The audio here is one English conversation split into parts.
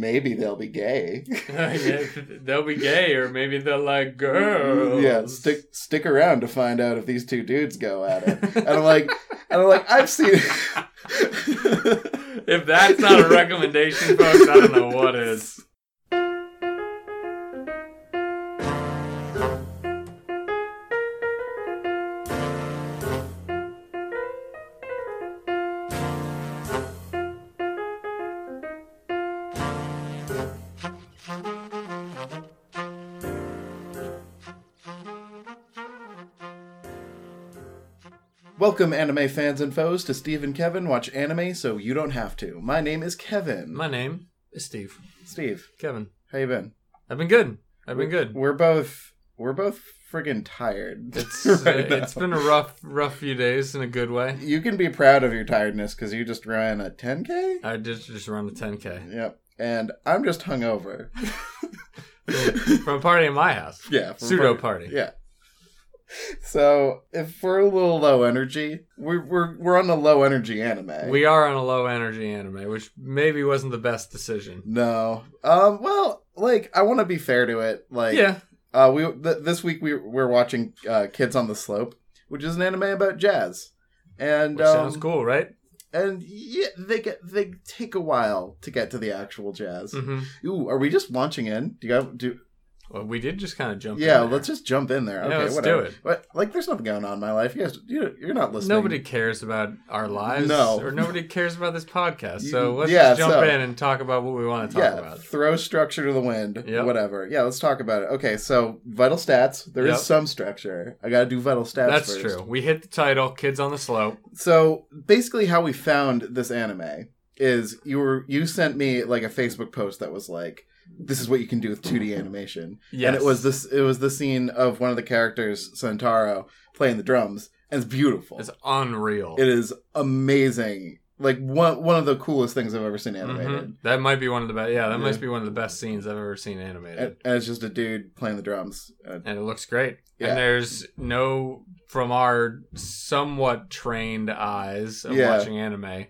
maybe they'll be gay. yeah, they'll be gay, or maybe they'll like girls. yeah, stick stick around to find out if these two dudes go at it. And I'm like, and I'm like, I've seen. if that's not a recommendation, folks, I don't know what is. Welcome, anime fans and foes, to Steve and Kevin watch anime so you don't have to. My name is Kevin. My name is Steve. Steve, Kevin. how you been? I've been good. I've been good. We're both we're both friggin' tired. It's right uh, it's now. been a rough rough few days in a good way. You can be proud of your tiredness because you just ran a 10k. I just just run the 10k Yep, and I'm just hungover. from a party in my house. yeah, Pseudo party- party. Yeah. So if we're a little low energy, we're we're we're on a low energy anime. We are on a low energy anime, which maybe wasn't the best decision. no, um, well, like I want to be fair to it. Like, Yeah, uh, we th- this week we we're watching uh, Kids on the Slope, which is an anime about jazz, and um, sounds cool, right? And yeah, they get they take a while to get to the actual jazz. hmm Ooh, are we just launching in? Do you have do? Well, we did just kind of jump. Yeah, let's just jump in there. Yeah, Okay, let's whatever. do it. But like, there's nothing going on in my life. You guys, you you're not listening. Nobody cares about our lives, No. or nobody cares about this podcast. So let's Yeah, just jump so- in and talk about what we want to talk yeah, about. throw structure to the wind. Yep. Whatever. Yeah, let's talk about it. Okay, so vital stats. There is Yep. some structure. I got to do vital stats. That's first. true. We hit the title, "Kids on the Slope." So basically, how we found this anime is you were you sent me like a Facebook post that was like, "This is what you can do with 2D animation," Yes, and it was this. It was the scene of one of the characters, Sentaro, playing the drums, and it's beautiful. It's unreal. It is amazing. Like one one of the coolest things I've ever seen animated. Mhm. That might be one of the best. Yeah, that Yeah. must be one of the best scenes I've ever seen animated. And, and it's just a dude playing the drums. Uh, and it looks great. Yeah. And there's no, from our somewhat trained eyes of Yeah. watching anime,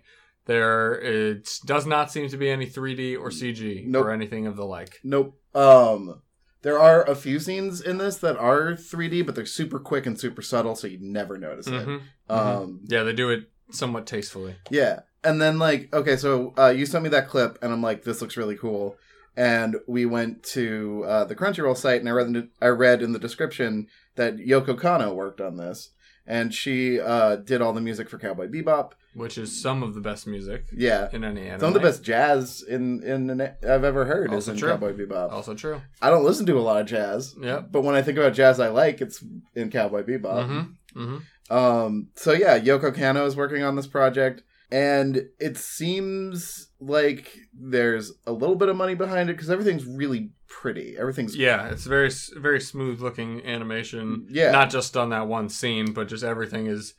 there it does not seem to be any 3D or CG Nope. or anything of the like. Nope. Um, there are a few scenes in this that are 3D, but they're super quick and super subtle, so you never notice it. Mhm. Um, Yeah, they do it somewhat tastefully. yeah. And then like, okay, so uh, you sent me that clip, and I'm like, this looks really cool. And we went to uh, the Crunchyroll site, and I read in the, I read in the description that Yoko Kanno worked on this, and she uh, did all the music for Cowboy Bebop. Which is some of the best music Yeah. in any anime. Some of the best jazz in in an, I've ever heard Also is in true. Cowboy Bebop. Also true. I don't listen to a lot of jazz. Yeah, But when I think about jazz I like, it's in Cowboy Bebop. Mm-hmm. Mm-hmm. Um, so yeah, Yoko Kanno is working on this project, and it seems like there's a little bit of money behind it because everything's really pretty. Everything's Yeah, it's very very smooth looking animation. Yeah. Not just on that one scene, but just everything is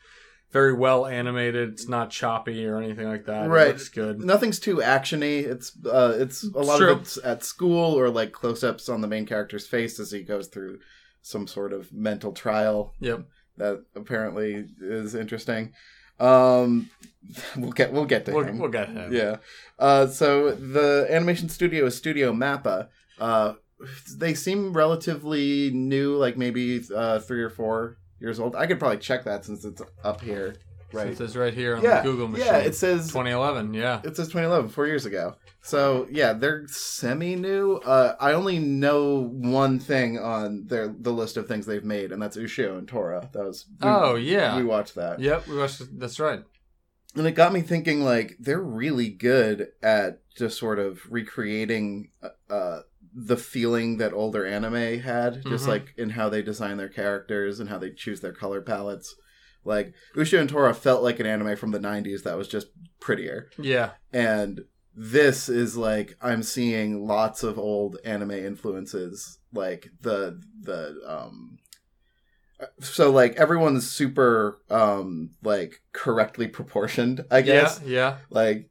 very well animated. It's not choppy or anything like that. Right. It looks good. nothing's too actiony. It's uh, it's a lot true. of it's at school or like close-ups on the main character's face as he goes through some sort of mental trial Yep. that apparently is interesting. Um, we'll get we'll get to We'll, him. we'll get him. Yeah. Uh, so the animation studio is Studio Mappa. Uh, they seem relatively new, like maybe uh, three or four years old. I could probably check that since it's up here. Right. It says right here on yeah. the Google machine. Yeah, it says 2011. Yeah. it says 2011, four years ago. So yeah, they're semi new. Uh, I only know one thing on their the list of things they've made, and that's Ushio and Tora. That was we, Oh yeah. we watched that. Yep. We watched. it. That's right. and it got me thinking like they're really good at just sort of recreating uh the feeling that older anime had just Mhm. like in how they design their characters and how they choose their color palettes like Ushio and Tora felt like an anime from the 90s that was just prettier Yeah. and this is like i'm seeing lots of old anime influences like the the um so like everyone's super um like correctly proportioned i guess Yeah. Yeah. like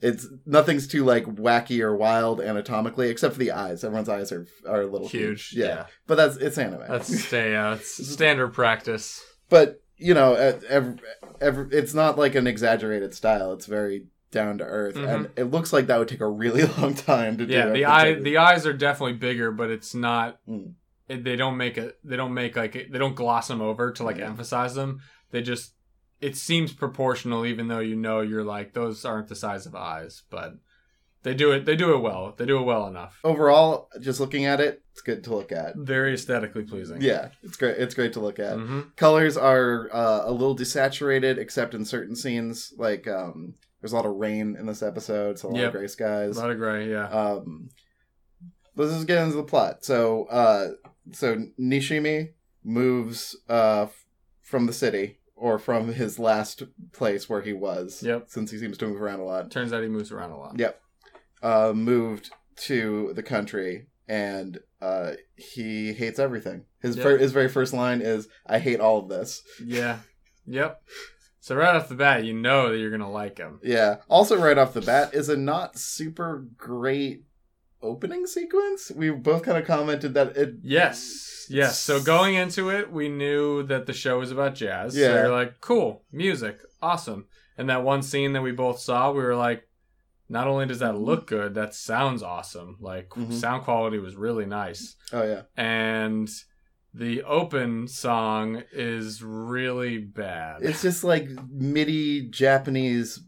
it's nothing's too like wacky or wild anatomically except for the eyes everyone's eyes are are a little Huge. yeah, Yeah. but that's it's anime That's stay. Uh, it's standard practice. but you know ev ev ev it's not like an exaggerated style it's very down to earth, Mhm. and it looks like that would take a really long time to do. yeah, the eye the eyes are definitely bigger, but it's not. Mm. It, they don't make it. They don't make like they don't gloss them over to like Yeah. emphasize them. They just. It seems proportional, even though you know you're like those aren't the size of eyes, but they do it. They do it well. They do it well enough. overall, just looking at it, it's good to look at. Very aesthetically pleasing. Yeah, it's great. It's great to look at. hmm Colors are uh, a little desaturated, except in certain scenes. Like um, there's a lot of rain in this episode, so a lot Yep. of gray skies. A lot of gray. Yeah. Um, let's just get into the plot. So, uh, so Nishimi moves uh, f- from the city or from his last place where he was. Yep. Since he seems to move around a lot, Turns out he moves around a lot. Yep. uh, moved to the country, and uh, he hates everything. His Yep. fir- his very first line is, "I hate all of this." Yeah. Yep. So right off the bat, you know that you're gonna like him. Yeah. Also, right off the bat, is a not super great opening sequence. We both kind of commented that it. Yes. Yes. So going into it, we knew that the show was about jazz. Yeah. So you're like, cool, music, awesome. And that one scene that we both saw, we were like, not only does that look good, that sounds awesome. Like Mhm. sound quality was really nice. Oh yeah. And the open song is really bad. It's just like MIDI Japanese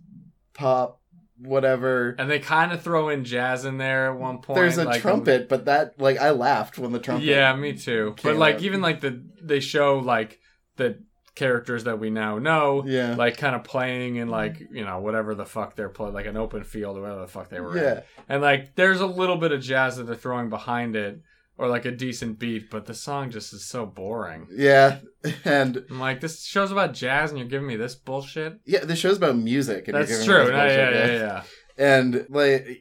pop, whatever. and they kind of throw in jazz in there at one point. There's a like, um, trumpet, but that like I laughed when the trumpet. Yeah, me too. But like out. even like the they show like the characters that we now know, Yeah. like kind of playing in like you know whatever the fuck they're playing, like an open field or whatever the fuck they were in. yeah. And like there's a little bit of jazz that they're throwing behind it, or like a decent beat, but the song just is so boring. Yeah. And I'm like, this show's about jazz, and you're giving me this bullshit. yeah, this show's about music. And you're That's giving true. No, yeah, yeah, yeah. And like,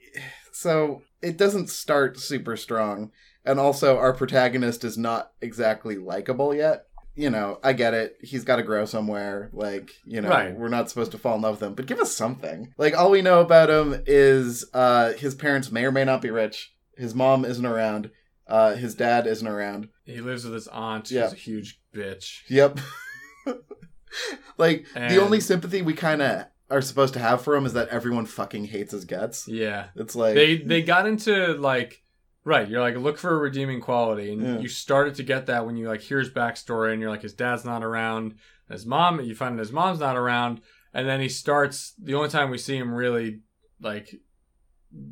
so it doesn't start super strong, and also our protagonist is not exactly likable yet. You know, I get it. He's got to grow somewhere. Like, you know, Right. we're not supposed to fall in love with him, but give us something. Like, all we know about him is uh, his parents may or may not be rich. His mom isn't around. Uh, his dad isn't around. He lives with his aunt. Yeah. She's a huge bitch. Yep. like the only sympathy we kind of are supposed to have for him is that everyone fucking hates his guts. Yeah. It's like they they got into like right you're like look for a redeeming quality and Yeah. you started to get that when you like hear his backstory and you're like his dad's not around his mom you find his mom's not around and then he starts the only time we see him really like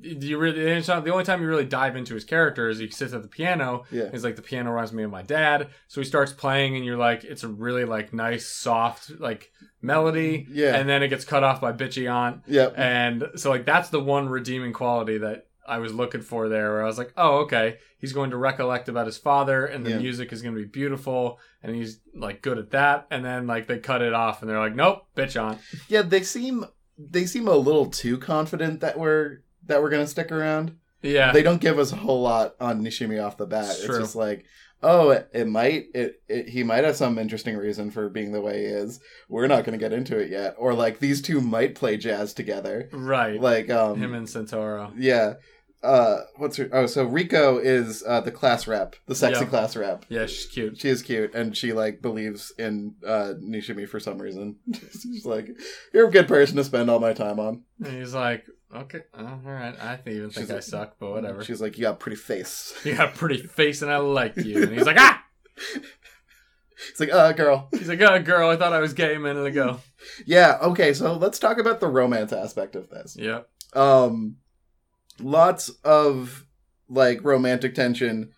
you really the only time- the only time you really dive into his character is he sits at the piano yeah. he's like the piano reminds me of my dad so he starts playing and you're like it's a really like nice soft like melody Yeah. and then it gets cut off by bitchy aunt Yep. and so like that's the one redeeming quality that I was looking for there where I was like, "Oh, okay. He's going to recollect about his father and the Yeah. music is going to be beautiful and he's like good at that." And then like they cut it off and they're like, "Nope, bitch on." Yeah, they seem they seem a little too confident that we're that we're gonna stick around. Yeah. They don't give us a whole lot on Nishimi off the bat. It's It's, just like, oh, it, it might it, it he might have some interesting reason for being the way he is. We're not gonna get into it yet. Or like these two might play jazz together. right. Like um Him and Sentaro. yeah. Uh, what's her? Oh, so Rico is uh, the class rep, the sexy Yeah. class rep. Yeah, she's cute. She is cute, and she like believes in uh, Nishimi for some reason. She's like, "You're a good person to spend all my time on." And he's like, "Okay, uh, all right. I think even think She's I like- suck, but whatever." She's like, "You got a pretty face." You got a pretty face and I like you. And he's like, "Ah!" It's like, "Uh, girl." He's like, "Oh, girl, I thought I was gay a minute ago." Yeah. Okay. So let's talk about the romance aspect of this. Yep. Um, lots of like romantic tension.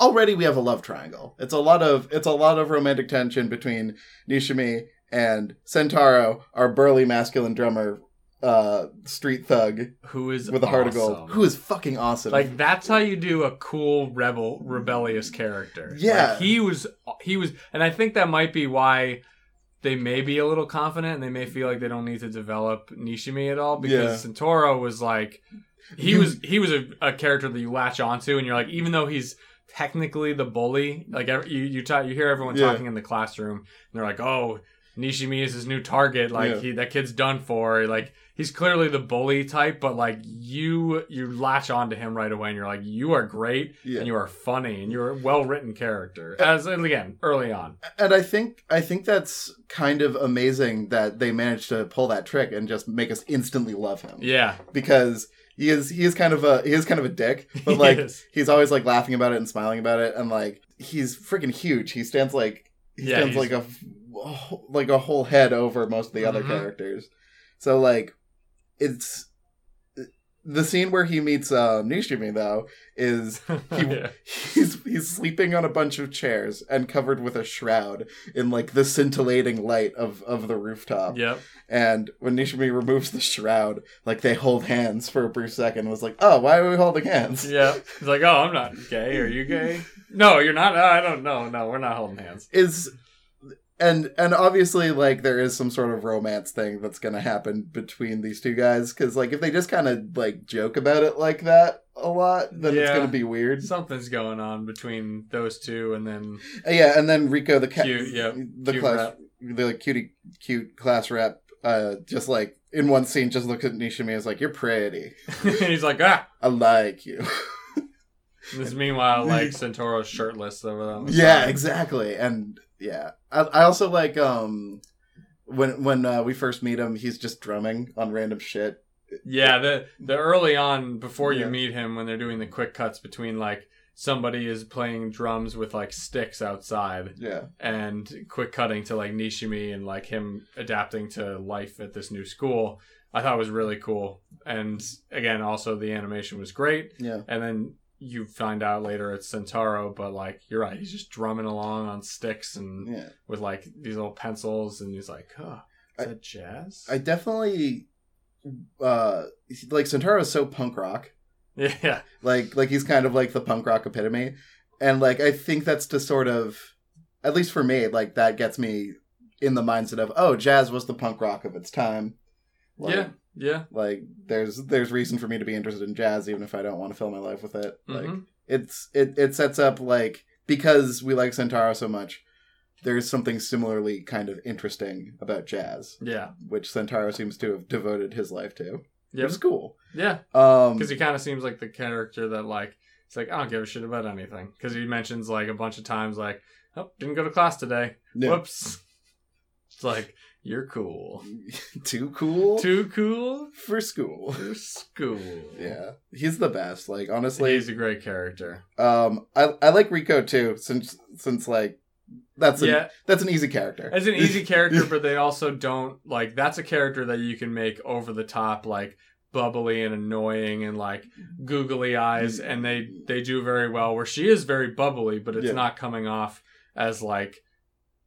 Already, we have a love triangle. It's a lot of it's a lot of romantic tension between Nishimi and Sentaro, our burly masculine drummer, uh, street thug Who is with a heart of gold, who is fucking awesome. Like that's how you do a cool rebel, rebellious character. Yeah. Like, he was, he was, and I think that might be why they may be a little confident and they may feel like they don't need to develop Nishimi at all because Yeah. Sentaro was like, he You- was, he was a, a character that you latch onto and you're like, even though he's technically the bully, like every, you you talk, you hear everyone Yeah. talking in the classroom and they're like, oh. Nishimi is his new target. Like Yeah. he, that kid's done for. Like he's clearly the bully type, but like you you latch onto him right away, and you're like, you are great, Yeah. and you are funny, and you're a well written character. As and again, early on, and I think I think that's kind of amazing that they managed to pull that trick and just make us instantly love him. yeah, Because he is he is kind of a he is kind of a dick, but like he's always like laughing about it and smiling about it, and like he's freaking huge. He stands like he Yeah, stands he's- like a like a whole head over most of the other Mhm. characters. So like it's the scene where he meets uh, Nishimi though is he, Yeah. he's he's sleeping on a bunch of chairs and covered with a shroud in like the scintillating light of of the rooftop. Yep. And when Nishimi removes the shroud, like they hold hands for a brief second. Was like, oh, why are we holding hands? Yeah. He's like, oh, I'm not gay. Are you gay? No, you're not. Oh, I don't know. No, we're not holding hands. Is and and obviously like there is some sort of romance thing that's gonna happen between these two guys because like if they just kind of like joke about it like that a lot, then it's gonna be weird. Something's going on between those two, and then Uh, yeah, and then Rico the cat, yep. the Cute class, the cutie, cute class rep, uh, just like in one scene, just looks at Nishimi and is like, "You're pretty. And he's like, ah. I like you." This meanwhile, like Centaur's shirtless over them. yeah, exactly, and yeah, I, I also like um when when uh, we first meet him, he's just drumming on random shit. Yeah, the the early on before you Yeah. meet him when they're doing the quick cuts between like somebody is playing drums with like sticks outside Yeah, and quick cutting to like Nishimi and like him adapting to life at this new school. I thought was really cool. And again, also the animation was great. yeah, And then you find out later it's Sentaro, but like you're right, he's just drumming along on sticks and yeah. with like these little pencils and he's like, huh, is I- that jazz? I definitely uh like Sentaro is so punk rock. yeah. like like he's kind of like the punk rock epitome and like i think that's to sort of at least for me like that gets me in the mindset of oh jazz was the punk rock of its time like, yeah. Yeah. like there's there's reason for me to be interested in jazz even if i don't want to fill my life with it like Mhm. it's it it sets up like because we like sentaro so much there's something similarly kind of interesting about jazz Yeah. which sentaro seems to have devoted his life to Yep. which is cool Yeah. um Because he kind of seems like the character that like it's like I don't give a shit about anything. Because he mentions like a bunch of times like, oh, didn't go to class today. yeah. Whoops. It's like you're cool. too cool Too cool for school for school. Yeah, he's the best. Like honestly, he's a great character. um, I I like Rico too, since since like that's an, yeah, that's an easy character. as an easy character, but they also don't like that's a character that you can make over the top, like bubbly and annoying and like googly eyes, and they they do very well. Where she is very bubbly, but it's Yeah. not coming off as like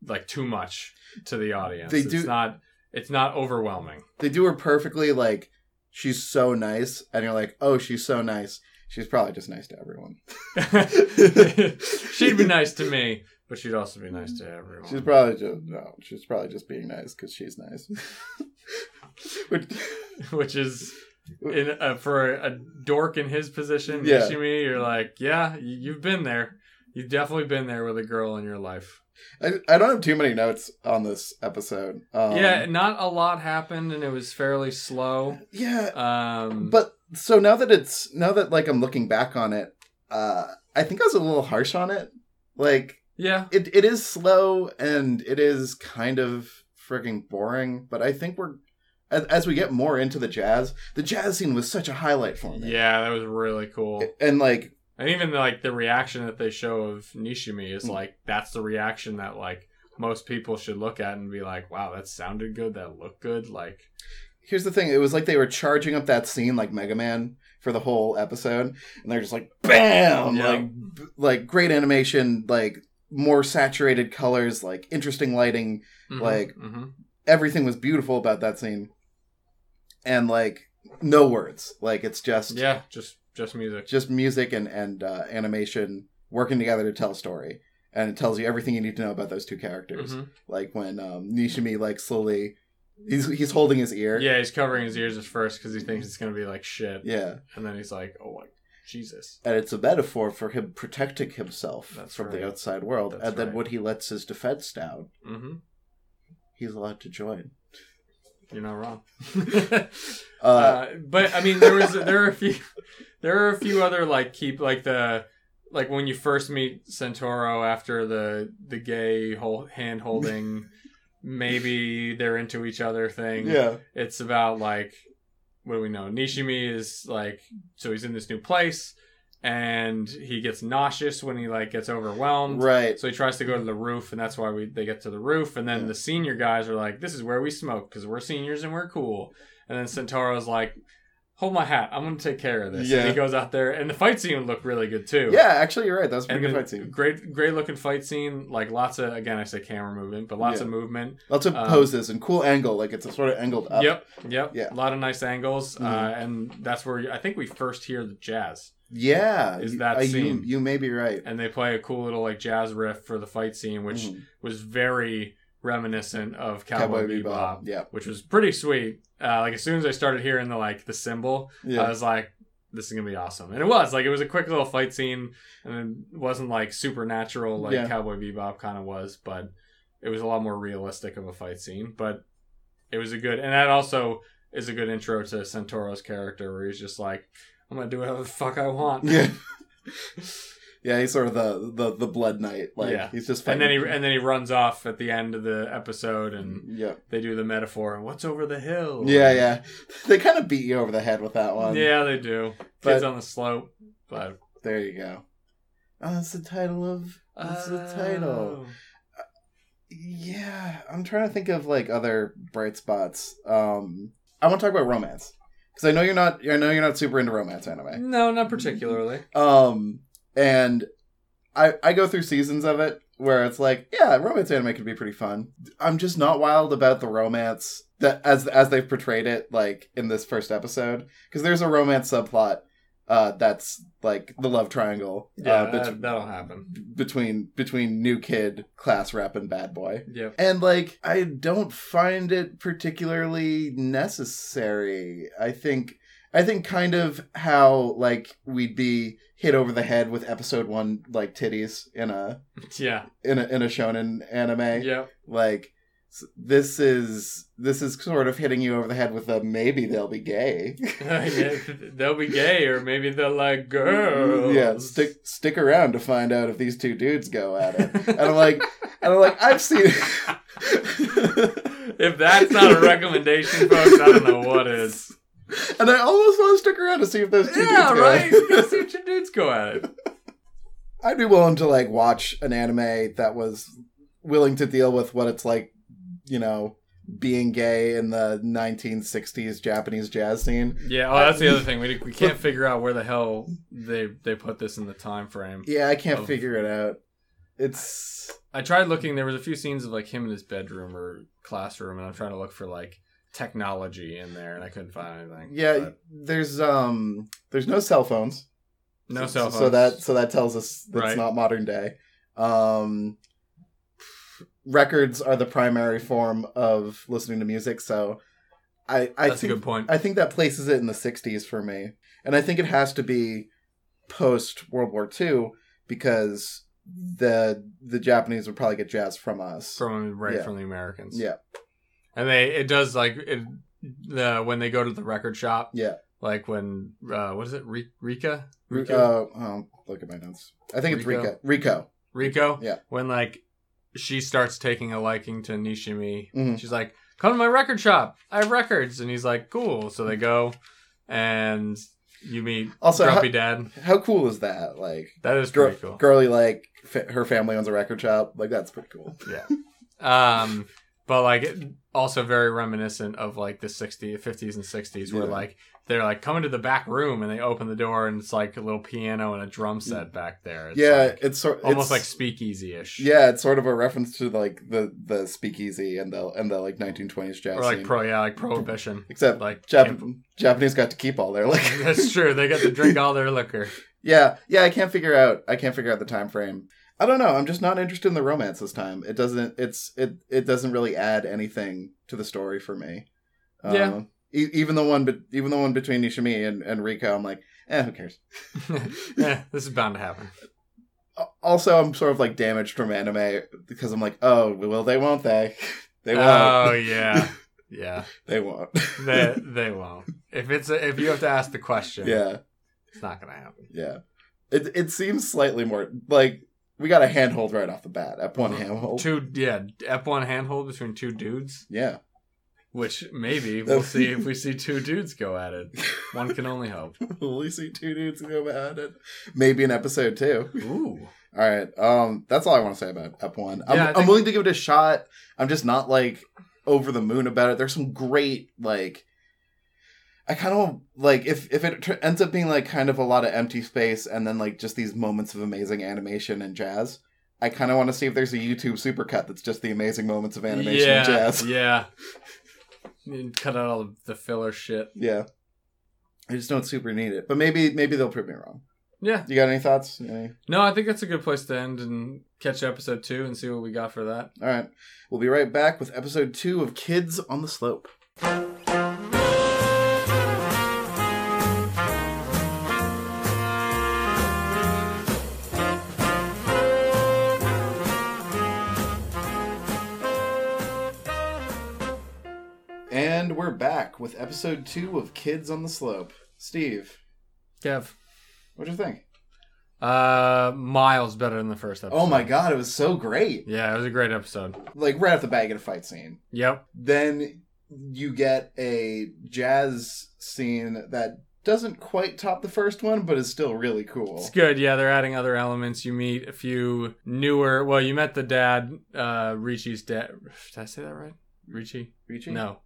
like too much to the audience. They it's do- not it's not overwhelming. They do her perfectly. Like she's so nice, and you're like, oh, she's so nice. She's probably just nice to everyone. she'd be nice to me, but she'd also be nice to everyone. She's probably just no. She's probably just being nice because she's nice. Which, which is in uh, for a dork in his position, Yeah. You're like, yeah, y- you've been there. You've definitely been there with a girl in your life. I, I don't have too many notes on this episode. Um, yeah, not a lot happened, and it was fairly slow. yeah. Um, But so now that it's now that like I'm looking back on it, uh, I think I was a little harsh on it. Like yeah, it, it is slow and it is kind of freaking boring. But I think we're as, as we get more into the jazz, the jazz scene was such a highlight for me. yeah, that was really cool. and like And even like the reaction that they show of Nishimi is Mm. like that's the reaction that like most people should look at and be like, wow, that sounded good, that looked good. Like, here's the thing: it was like they were charging up that scene like Mega Man for the whole episode, and they're just like bam, Yeah. like b- like great animation, like more saturated colors, like interesting lighting. mhm, Like, mhm. everything was beautiful about that scene and like no words like it's just yeah, just just music. just music and and uh, animation working together to tell a story and it tells you everything you need to know about those two characters Mhm. like when um nishimi like slowly he's he's holding his ear Yeah, he's covering his ears at first because he thinks it's gonna be like shit, yeah and then he's like, "Oh, like Jesus." and it's a metaphor for him protecting himself That's from right. the outside world That's and then right. when he lets his defense down hmm he's allowed to join you're not wrong. Uh, uh, but I mean, there was there are a few there are a few other like keep like the like when you first meet Sentaro after the the gay whole hand holding, maybe they're into each other thing. yeah, It's about like what do we know? Nishimi is like so he's in this new place and he gets nauseous when he like gets overwhelmed. right. So he tries to go to the roof, and that's why we they get to the roof. And then Yeah. the senior guys are like, "This is where we smoke because we're seniors and we're cool." And then Sentaro's like, "Hold my hat, I'm gonna take care of this." Yeah. And he goes out there, and the fight scene would look really good too. Yeah, actually, you're right. That was a And pretty good fight scene. great, great looking fight scene. Like lots of again, I say camera movement, but lots Yeah. of movement. Lots of um, poses and cool angle. Like it's a sort of angled up. Yep, yep. Yeah. A lot of nice angles, uh, Mhm. and that's where I think we first hear the jazz, Yeah. Is that uh, you, scene. you may be right. and they play a cool little like jazz riff for the fight scene, which Mhm. was very reminiscent of Cowboy, Bebop, Yeah. which was pretty sweet. Uh, like as soon as I started hearing the like the cymbal, Yeah. I was like, "This is gonna be awesome," and it was. Like it was a quick little fight scene, and it wasn't like supernatural like Yeah. Cowboy Bebop kind of was, but it was a lot more realistic of a fight scene. But it was a good, and that also is a good intro to Sentaro's character, where he's just like, "I'm gonna do whatever the fuck I want." yeah. yeah, he's sort of the the, the blood knight. Like Yeah. he's just And then he and then he runs off at the end of the episode, and yeah. they do the metaphor. What's over the hill? Yeah, yeah. They kind of beat you over the head with that one. yeah, they do. But- Kids on the slope, but There you go. Oh, that's the title of. That's the title. Oh. Yeah, I'm trying to think of like other bright spots. Um, I want to talk about romance because I know you're not. I know you're not super into romance anime. No, not particularly. Um, and I I go through seasons of it where it's like, yeah, romance anime can be pretty fun. I'm just not wild about the romance that as as they've portrayed it, like in this first episode, because there's a romance subplot. Uh, that's like the love triangle. Yeah, uh, bet- that, that'll happen. between between new kid, class rep, and bad boy. Yeah, And like I don't find it particularly necessary. I think I think kind of how like we'd be hit over the head with episode 1 like titties in a Yeah. in a in a shonen anime. Yep. Like this is this is sort of hitting you over the head with a maybe they'll be gay. yeah, they'll be gay, or maybe they'll like girls. Yeah, stick stick around to find out if these two dudes go at it. And I'm like and I'm like I've seen if that's not a recommendation, folks, I don't know what is. And I almost want to stick around to see if those two Yeah, dudes go right. at it. Let's see what your dudes go at it. I'd be willing to like watch an anime that was willing to deal with what it's like, you know, being gay in the 1960s Japanese jazz scene. Yeah, oh, that's the other thing. We, we can't figure out where the hell they they put this in the time frame. Yeah, I can't Oh. figure it out. It's I tried looking. There was a few scenes of like him in his bedroom or classroom, and I'm trying to look for like technology in there, and I couldn't find anything. yeah, But there's um there's no cell phones. no so, cell phones. So that so that tells us that's Right. not modern day. Um records are the primary form of listening to music, so I I that's a think good point. I think that places it in the 60s for me. And I think it has to be post World War II because the the Japanese would probably get jazz from us. from right Yeah. from the Americans. yeah. And they it does like it the when they go to the record shop. Yeah. like when uh what is it Ri- Rika Ri- Uh, oh, look at my notes. I think it's Rico? Rico. Rico. Rico Yeah. when like she starts taking a liking to Nishimi. Mhm. She's like, "Come to my record shop. I have records." And he's like, "Cool." So they go, and you meet Also, Grumpy how, Dad. how cool is that? Like, That is pretty cool. girly, like, her family owns a record shop. Like, that's pretty cool. Yeah. Um, but like it- also very reminiscent of like the 60s, 50s and 60s where Yeah. like they're like coming to the back room and they open the door and it's like a little piano and a drum mm. set back there. It's yeah, like, it's sort almost it's, like speakeasy ish. Yeah, it's sort of a reference to like the the speakeasy and the and the like 1920s jazz Or like scene. pro, yeah, like prohibition. Except Like Jap- Japanese got to keep all their like that's true. They get to drink all their liquor. Yeah, yeah, I can't figure out I can't figure out the time frame. I don't know. I'm just not interested in the romance this time. It doesn't it's it it doesn't really add anything to the story for me. Yeah. Um, e- even the one but even the one between Nishimi and, and Riko, I'm like, eh, who cares? yeah, this is bound to happen. Also, I'm sort of like damaged from anime because I'm like, oh, will they? Won't they? they won't. Oh yeah, Yeah, They won't. they they won't. If it's a, if you have to ask the question, yeah, it's not gonna happen. yeah. It it seems slightly more like we got a handhold right off the bat. Up one handhold. Two, yeah, F one handhold between two dudes, Yeah. which maybe we'll see if we see two dudes go at it. One can only hope. Will we see two dudes go at it? Maybe in episode two. Ooh, All right. Um, that's all I want to say about Ep One. I'm, Yeah, I'm willing to give it a shot. I'm just not like over the moon about it. There's some great like. I kind of like if if it tr- ends up being like kind of a lot of empty space and then like just these moments of amazing animation and jazz. I kind of want to see if there's a YouTube supercut that's just the amazing moments of animation yeah, and jazz. yeah. You Cut out all the filler shit. Yeah. I just don't super need it, but maybe maybe they'll prove me wrong. Yeah, You got any thoughts? Any? no, I think that's a good place to end and catch episode two and see what we got for that. All right. We'll be right back with episode two of Kids on the Slope. Back with episode two of Kids on the Slope. Steve, Kev, what'd you think? uh, miles better than the first episode. Oh my god, it was so great. Yeah, it was a great episode. Like right off the bat, you get a fight scene. Yep. then you get a jazz scene that doesn't quite top the first one, but is still really cool. It's good. Yeah, they're adding other elements. You meet a few newer. Well, you met the dad, uh, Ricci's dad. Did I say that right? Ricci? Ricci? No.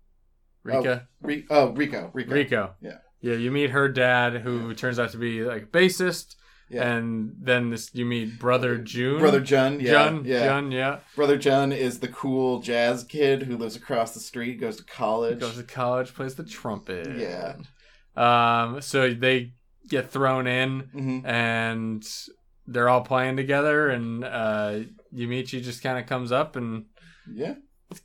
Rika? Ri- oh, Rico. Rico. Rico. Yeah. Yeah, you meet her dad, who turns out to be like a bassist, Yeah. and then this you meet brother Jun. Brother Jun. Yeah. Jun. yeah. Jun. Yeah. Brother Jun is the cool jazz kid who lives across the street, goes to college. Goes to college, plays the trumpet. Yeah. Um. So they get thrown in, hmm and they're all playing together, and uh, Yumichi just kind of comes up and Yeah.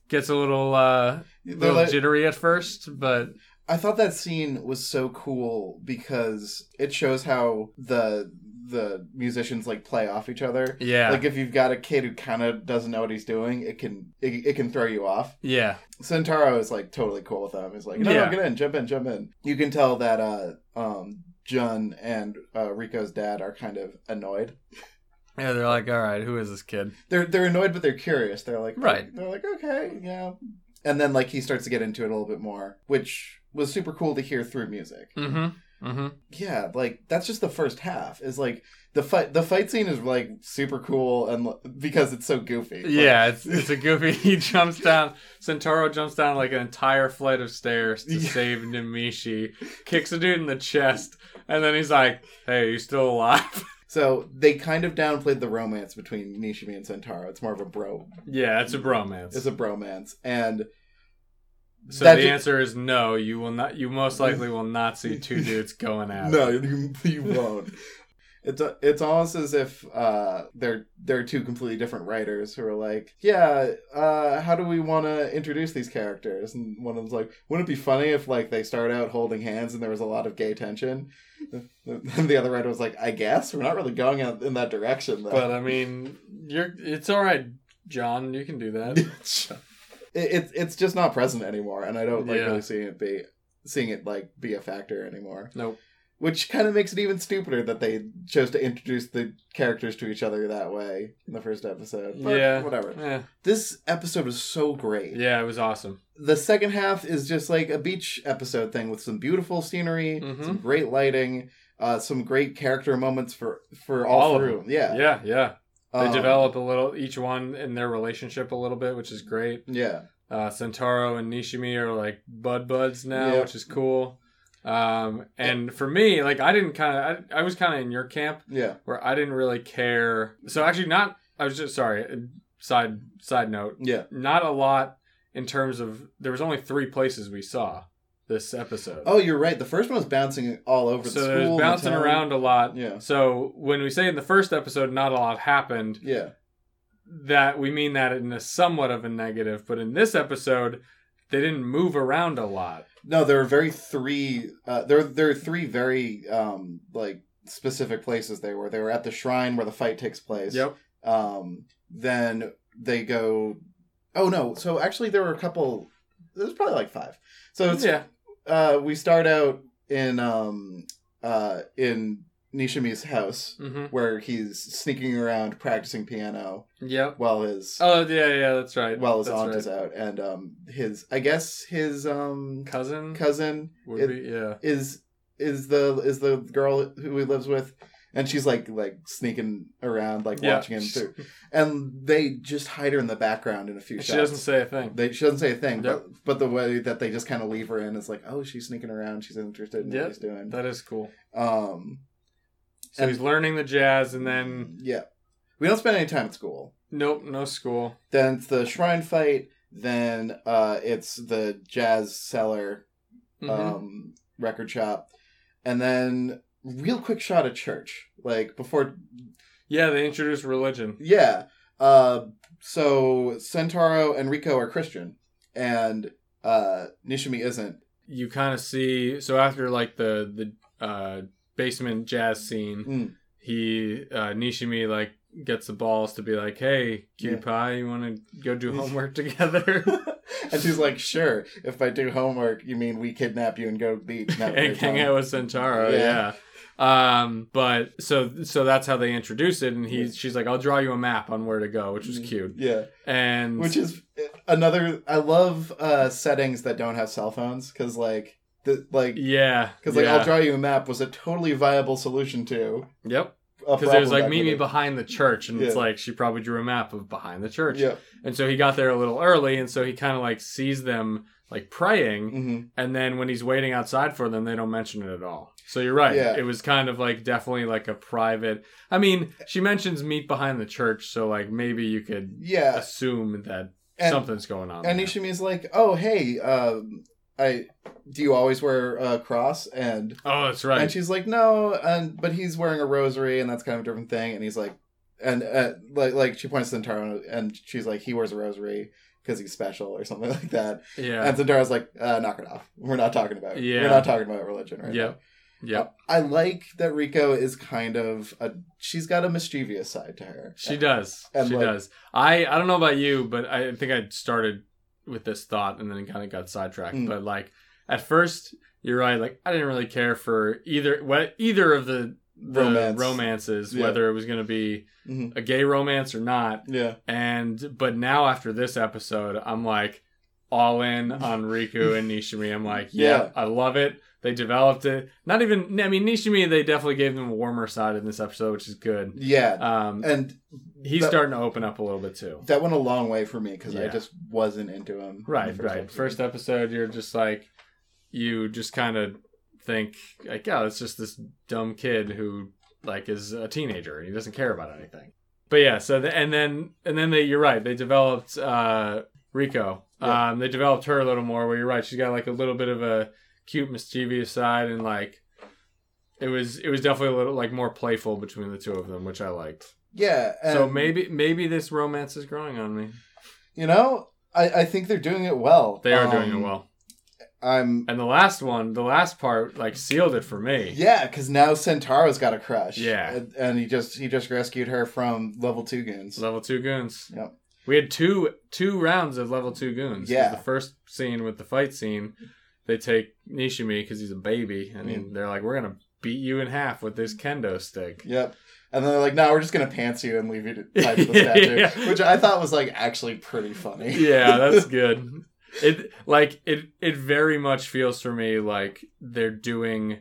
Gets a little uh, little like- jittery at first, but I thought that scene was so cool because it shows how the the musicians like play off each other. yeah, Like if you've got a kid who kind of doesn't know what he's doing, it can it, it can throw you off. yeah, Sentaro is like totally cool with them. He's like, no, Yeah. no, get in, jump in, jump in. You can tell that uh um Jun and uh, Rico's dad are kind of annoyed. Yeah. They're like, all right, who is this kid? They're they're annoyed, but they're curious. They're like, Right. They're like, okay, yeah. And then like he starts to get into it a little bit more, which was super cool to hear through music. Mm-hmm. Mm-hmm. Yeah, like that's just the first half. Is like the fight. The fight scene is like super cool, and because it's so goofy. Like, Yeah, it's it's a goofy. He jumps down. Sentaro jumps down like an entire flight of stairs to Yeah. save Namishi. Kicks a dude in the chest, and then he's like, "Hey, you still alive?" So they kind of downplayed the romance between Nishimi and Sentaro. It's more of a bro. yeah, it's a bromance. It's a bromance, and so that the ju- answer is no. You will not. You most likely will not see two dudes going at no, it. you, you won't. It's it's almost as if uh, they're they're two completely different writers who are like, yeah, uh, how do we want to introduce these characters? And one of them's like, wouldn't it be funny if like they start out holding hands and there was a lot of gay tension? And the other writer was like, I guess we're not really going out in that direction. Though. But I mean, you're. It's all right, John. You can do that. it, it it's just not present anymore, and I don't like Yeah. really seeing it be seeing it like be a factor anymore. Nope. Which kind of makes it even stupider that they chose to introduce the characters to each other that way in the first episode. But yeah. whatever. Yeah. This episode was so great. Yeah. It was awesome. The second half is just like a beach episode thing with some beautiful scenery, Mhm. some great lighting, uh, some great character moments for for all, All of through. Yeah. Yeah. Yeah. They Um, develop a little each one in their relationship a little bit, which is great. Yeah. Uh, Sentaro and Nishimi are like bud buds now, Yeah. which is cool. Um, and for me, like I didn't kind of, I, I was kind of in your camp Yeah. where I didn't really care. So actually, not. I was just sorry. uh, Side side note, Yeah. not a lot in terms of there was only three places we saw this episode. Oh, you're right. The first one was bouncing all over the so school. there's and the bouncing town. around a lot. Yeah. So when we say in the first episode, not a lot happened. Yeah. that we mean that in a somewhat of a negative, but in this episode, they didn't move around a lot. No, there are very three. Uh, there, there are three very um like specific places they were. They were at the shrine where the fight takes place. Um, then they go. Oh no! So actually, there were a couple there's probably like five. So it's yeah, uh, we start out in um uh in Nishimi's house hmm where he's sneaking around practicing piano yep. while his Oh yeah, yeah, that's right. while his that's aunt right. is out, and um his I guess his um cousin cousin would it- be yeah. is is the is the girl who he lives with and she's like like sneaking around like Yeah. watching him through and they just hide her in the background in a few She shots doesn't say a thing. they she doesn't say a thing Yep. but, but the way that they just kind of leave her in is like oh she's sneaking around she's interested in Yep. what he's doing That is cool. um So And- he's learning the jazz, and then yeah we don't spend any time at school nope, no school. then it's the shrine fight then uh it's the jazz cellar Mhm. um, record shop, and then real quick shot of church, like before. yeah, they introduced religion. Yeah. Uh, so Sentaro and Rico are Christian, and uh, Nishimi isn't. You kind of see. So after like the the uh, basement jazz scene, Mm. he uh, Nishimi like gets the balls to be like, "Hey, cutie Yeah. pie, you want to go do homework together?" and she's like, "Sure. If I do homework, you mean we kidnap you and go beach and have a and great hang out with Sentaro. Yeah. Yeah. Um, but so so that's how they introduce it, and he's she's like, "I'll draw you a map on where to go," which was Mhm. cute. Yeah, And which is another. I love uh, settings that don't have cell phones because like the like yeah, because like yeah. I'll draw you a map was a totally viable solution to Yep, because it was like meet me behind the church, and it's like she probably drew a map of behind the church, Yeah. and so he got there a little early, and so he kind of like sees them like praying, hmm and then when he's waiting outside for them, they don't mention it at all. So you're right. Yeah. It was kind of like definitely like a private. I mean, she mentions meet behind the church, so like maybe you could Yeah. assume that And, something's going on. and there. Nishimi's like, oh hey, um, I do you always wear a cross? And oh, that's right. and she's like, no, and but he's wearing a rosary, and that's kind of a different thing. And he's like, and uh, like like she points to Sentaro, and she's like, he wears a rosary because he's special or something like that. yeah. And Sentaro's like, uh, knock it off. We're not talking about. Yeah. We're not talking about religion right yeah Yep. I like that Rico is kind of a. She's got a mischievous side to her. She does. And, she like- does. I I don't know about you, but I think I started with this thought and then it kind of got sidetracked. Mm. But like at first, you're right. Like I didn't really care for either what either of the the Romance. romances, Yeah. whether it was going to be Mhm. a gay romance or not. Yeah. And but now after this episode, I'm like all in on Riku and Nishimi. I'm like, yeah, Yeah. I love it. They developed it. Not even. I mean, Nishimi. They definitely gave them a warmer side in this episode, which is good. Yeah. Um, and he's that- starting to open up a little bit too. that went a long way for me because I just wasn't into him. Right, first right. episode. First episode, you're just like, you just kind of think like, oh, it's just this dumb kid who like is a teenager and he doesn't care about anything. But yeah, so the, and then and then they, you're right. They developed uh, Rico. Yeah. Um, they developed her a little more. Where you're right, she's got like a little bit of a cute, mischievous side, and like it was it was definitely a little like more playful between the two of them, which I liked. Yeah. So maybe maybe this romance is growing on me. you know, I, I think they're doing it well. They are doing Um, it well. I'm And the last one, the last part, like sealed it for me. yeah, because now Sentaro's got a crush. Yeah. and, and he just he just rescued her from level two goons. Level two goons. Yep. We had two two rounds of level two goons. Yeah. The first scene with the fight scene, they take Nishimi because he's a baby, and he- Mm. they're like, "We're gonna beat you in half with this kendo stick." Yep. And then they're like, "No, we're just gonna pants you and leave you to fight the statue," Yeah. which I thought was like actually pretty funny. yeah, that's good. It like it it very much feels for me like they're doing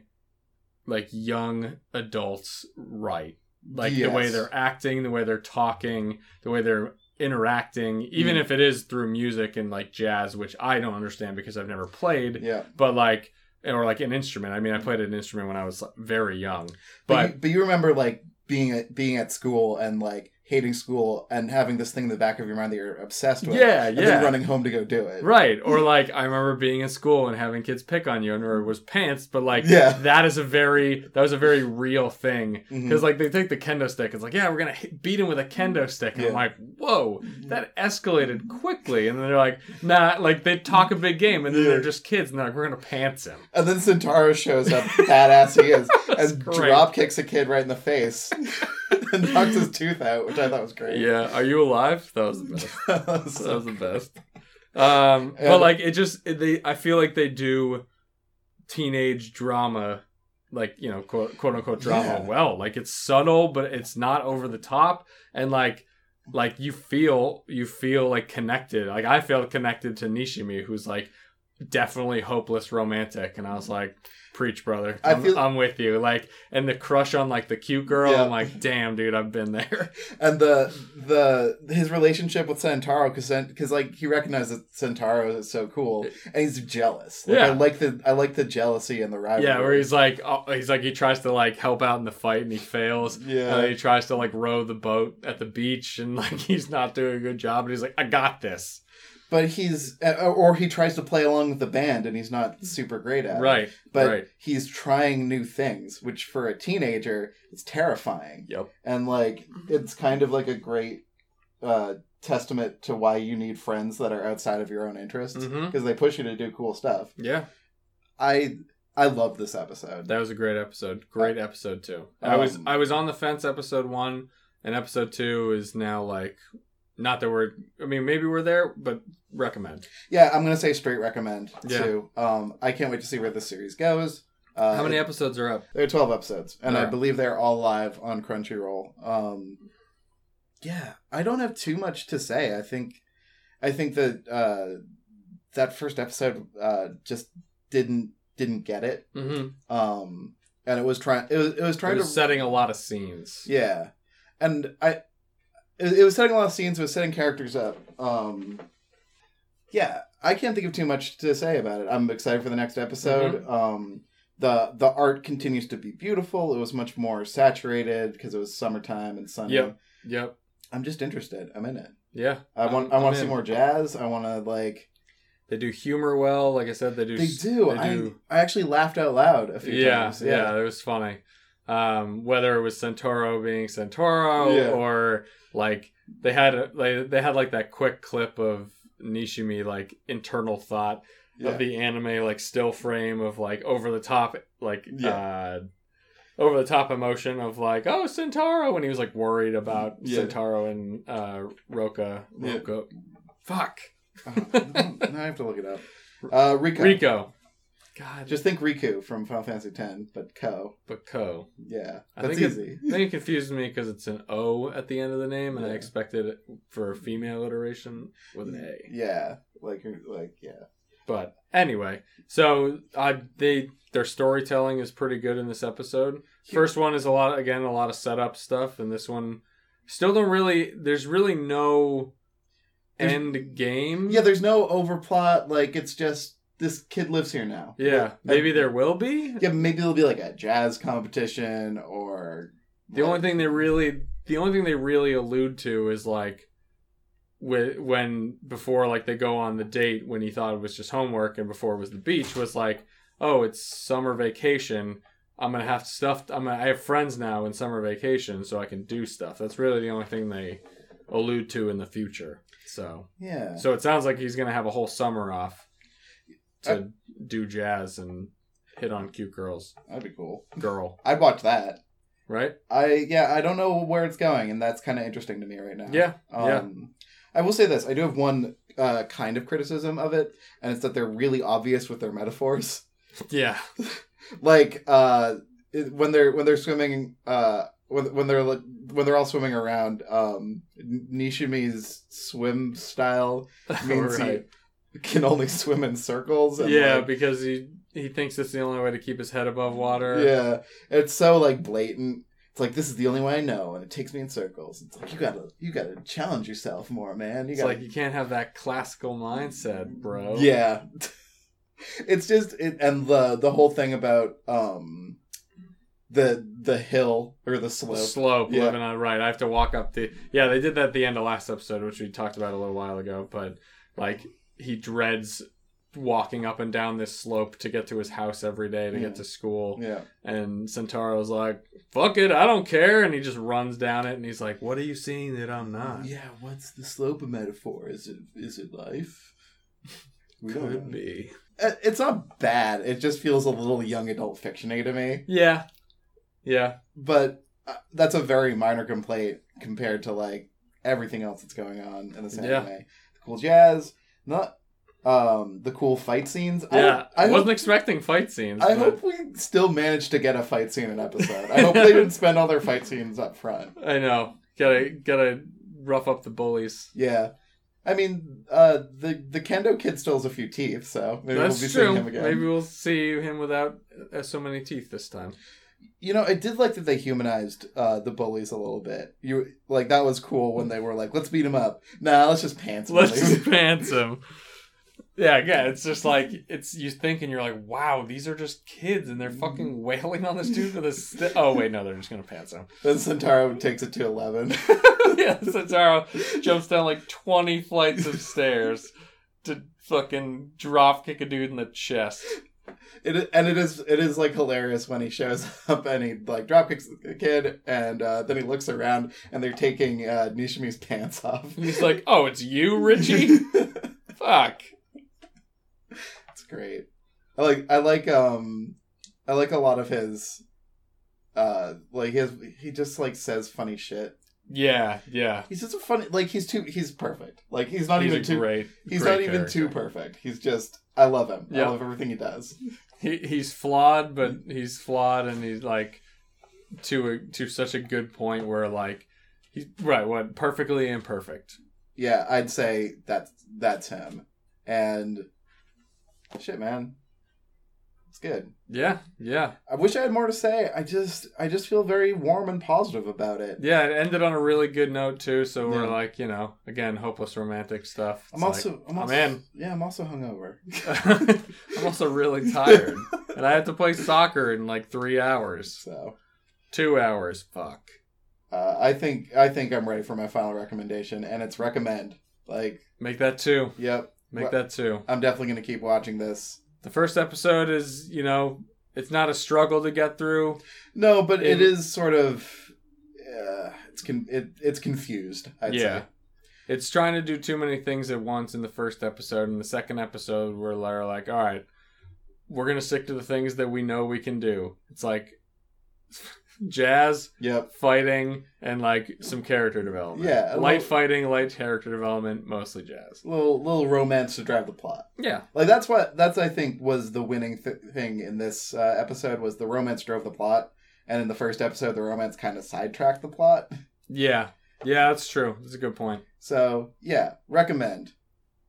like young adults right. Like the way they're acting, the way they're talking, the way they're interacting, even Mm. if it is through music and like jazz, which I don't understand because I've never played, yeah. but like or like an instrument. I mean, I played an instrument when I was very young. But But you, but you remember like being at being at school and like hating school and having this thing in the back of your mind that you're obsessed with. yeah, And yeah. then running home to go do it. Right. Or like I remember being in school and having kids pick on you and it was pants, but like Yeah. that is a very that was a very real thing. Mm-hmm. Because like they take the kendo stick, it's like, yeah, we're gonna hit, beat him with a kendo stick. And I'm like, whoa, that escalated quickly. And then they're like, nah, like they talk a big game and then Yeah. they're just kids and they're like, we're gonna pants him. And then Sentaro shows up, badass he is, and great. drop kicks a kid right in the face and knocks his tooth out, which I thought was great. Yeah, are you alive? That was the best. That was That was the best. Um, but like it just it- they, I feel like they do teenage drama, like you know, quote, quote unquote drama Yeah. well. Like it's subtle, but it's not over the top, and like like you feel you feel like connected. Like I felt connected to Nishimi, who's like definitely hopeless romantic, and I was like. Preach, brother. I I'm, feel- I'm with you. Like, and the crush on like the cute girl. Yeah. I'm like, damn, dude, I've been there. and the the his relationship with Sentaro because because like he recognized that Sentaro is so cool and he's jealous. Like, Yeah. I like the I like the jealousy and the rivalry. Yeah, where he's like, oh, he's like, he tries to like help out in the fight and he fails. yeah. And then he tries to like row the boat at the beach and like he's not doing a good job. And he's like, I got this. But he's uh, or he tries to play along with the band and he's not super great at it. Right. But right. he's trying new things, which for a teenager is terrifying. Yep. And like it's kind of like a great uh testament to why you need friends that are outside of your own interests because they push you to do cool stuff. Yeah. I I love this episode. That was a great episode. Great episode too. I was Um, I was on the fence episode one and episode two is now like not that we're I mean maybe we're there, but recommend. Yeah, I'm gonna say straight recommend Yeah. too. Um, I can't wait to see where this series goes. Uh, How many episodes are up? There are 12 episodes, and I believe they're all live on Crunchyroll. Um, yeah, I don't have too much to say. I think, I think that uh, that first episode uh, just didn't didn't get it. Mm-hmm. Um, and it was trying. It was it was It trying was to setting a lot of scenes. yeah, and I it, it was setting a lot of scenes. It was setting characters up. Um, yeah, I can't think of too much to say about it. I'm excited for the next episode. Mm-hmm. Um, the the art continues to be beautiful. It was much more saturated because it was summertime and sunny. Yep. Yep. I'm just interested. I'm in it. Yeah. I want I'm- I want to see more jazz. I want to like They do humor well. Like I said, they do. they do. They I do. I actually laughed out loud a few yeah, times. yeah, it was funny. Um, whether it was Sentaro being Sentaro Yeah. or like they had a, like they had like that quick clip of Nishimi like internal thought yeah. of the anime like still frame of like over the top like Yeah. uh over the top emotion of like oh Sentaro when he was like worried about Yeah. Sentaro and uh Roka Yeah. Roka fuck Oh, now I have to look it up. Uh, Rico. Rico God Just think Rikku from Final Fantasy X, but Ko. but Ko Yeah, I that's think it- easy. I think it confuses me because it's an O at the end of the name, and I expected it for a female iteration with an A. Yeah, like like yeah. But anyway, so I they their storytelling is pretty good in this episode. First one is a lot again a lot of setup stuff, and this one still don't really. There's really no There's- end game. Yeah, there's no overplot. Like it's just this kid lives here now. yeah. Maybe there will be. Yeah, maybe it'll be like a jazz competition or The only thing they really, the only thing they really allude to is like, whe- when before like they go on the date when he thought it was just homework and before it was the beach was like, oh, it's summer vacation. I'm gonna have stuff. I'm gonna, I have friends now in summer vacation, so I can do stuff. That's really the only thing they allude to in the future. So, yeah. so it sounds like he's gonna have a whole summer off to I- do jazz and hit on cute girls. That'd be cool. Girl, I'd watch that. right? I yeah, I don't know where it's going, and that's kind of interesting to me right now. Yeah, yeah. Um, I will say this: I do have one uh, kind of criticism of it, and it's that they're really obvious with their metaphors. Yeah. like uh when they're when they're swimming uh when, when they're like when they're all swimming around um Nishimi's swim style means right. he can only swim in circles and, Yeah, like, because he he thinks it's the only way to keep his head above water. yeah it's so like blatant it's like this is the only way I know and it takes me in circles it's like you gotta you gotta challenge yourself more man you It's gotta like you can't have that classical mindset, bro. Yeah. it's just it, and the the whole thing about um the the hill or the The slope. slope Yeah. living on right. I have to walk up the Yeah, they did that at the end of last episode, which we talked about a little while ago, but like he dreads walking up and down this slope to get to his house every day to Yeah. get to school. Yeah. And Sentaro's like, fuck it, I don't care. And he just runs down it and he's like, what are you seeing that I'm not? Yeah, what's the slope a metaphor? Is it is it life? We Could be. Uh, It's not bad. It just feels a little young adult fictiony to me. Yeah. Yeah. But uh, that's a very minor complaint compared to like everything else that's going on in this Yeah. way. Cool jazz, not um, the cool fight scenes. Yeah, I, I, wasn't hope, expecting fight scenes. I but hope we still managed to get a fight scene in episode. I hope they didn't spend all their fight scenes up front. I know. Gotta gotta rough up the bullies. Yeah. I mean, uh, the the Kendo kid still has a few teeth, so maybe That's we'll be true. seeing him again. Maybe we'll see him without uh, so many teeth this time. You know, I did like that they humanized uh, the bullies a little bit. You like that was cool when they were like, "Let's beat him up." Nah, let's just pants him. Let's just pants him. Yeah, yeah. it's just like it's you think and you're like, wow, these are just kids and they're fucking wailing on this dude with a sti- Oh wait, no, they're just gonna pants him. then Sentaro takes it to eleven. yeah, Sentaro jumps down like twenty flights of stairs to fucking drop kick a dude in the chest. It and it is it is like hilarious when he shows up and he like drop kicks the kid and uh, then he looks around and they're taking uh, Nishimi's pants off. And He's like, "Oh, it's you, Richie." Fuck. it's great. I like I like um I like a lot of his uh like his he just like says funny shit. Yeah, yeah. He's just a funny like he's too he's perfect. Like he's not He's even too great. he's great not even character. too perfect. He's just I love him. Yeah. I love everything he does. He he's flawed, but he's flawed, and he's like to a, to such a good point where like he's right what perfectly imperfect. Yeah, I'd say that's that's him. And shit, man. It's good. Yeah, yeah, I wish I had more to say. I just I just feel very warm and positive about it. yeah. It ended on a really good note too. So we're Yeah. like, you know, again, hopeless romantic stuff. I'm also like, I'm I'm also in. yeah, I'm also hungover. I'm also really tired, and I have to play soccer in like three hours, so two hours. Fuck. uh, I think I think I'm ready for my final recommendation, and it's recommend. Like, Make that two. yep, Make Well- that two. I'm definitely gonna keep watching this. The first episode is, you know, it's not a struggle to get through. No, but it In- is sort of uh, it's con- it, it's confused. I'd yeah. say. It's trying to do too many things at once in the first episode. In the second episode, we're like, all right, we're going to stick to the things that we know we can do. It's like jazz, Yep. fighting, and like some character development. Yeah, Light little- fighting, light character development, mostly jazz. Little little romance to drive the plot. Yeah. Like that's what that's I think was the winning th- thing in this uh, episode was the romance drove the plot, and in the first episode the romance kind of sidetracked the plot. Yeah. Yeah, that's true. That's a good point. So yeah, recommend.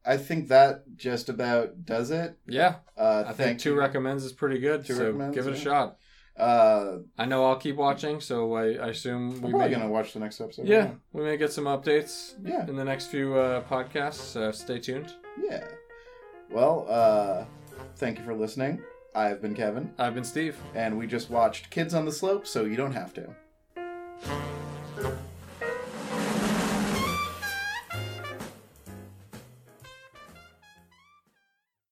I think that just about does it. Yeah. Uh, I think two you. recommends is pretty good. Two so give it a yeah. shot. Uh, I know I'll keep watching, so I, I assume I'm we probably may gonna watch the next episode. Yeah, we may get some updates yeah, in the next few uh, podcasts. Uh, stay tuned. yeah. Well, uh, thank you for listening. I've been Kevin, I've been Steve. and we just watched Kids on the Slope, so you don't have to.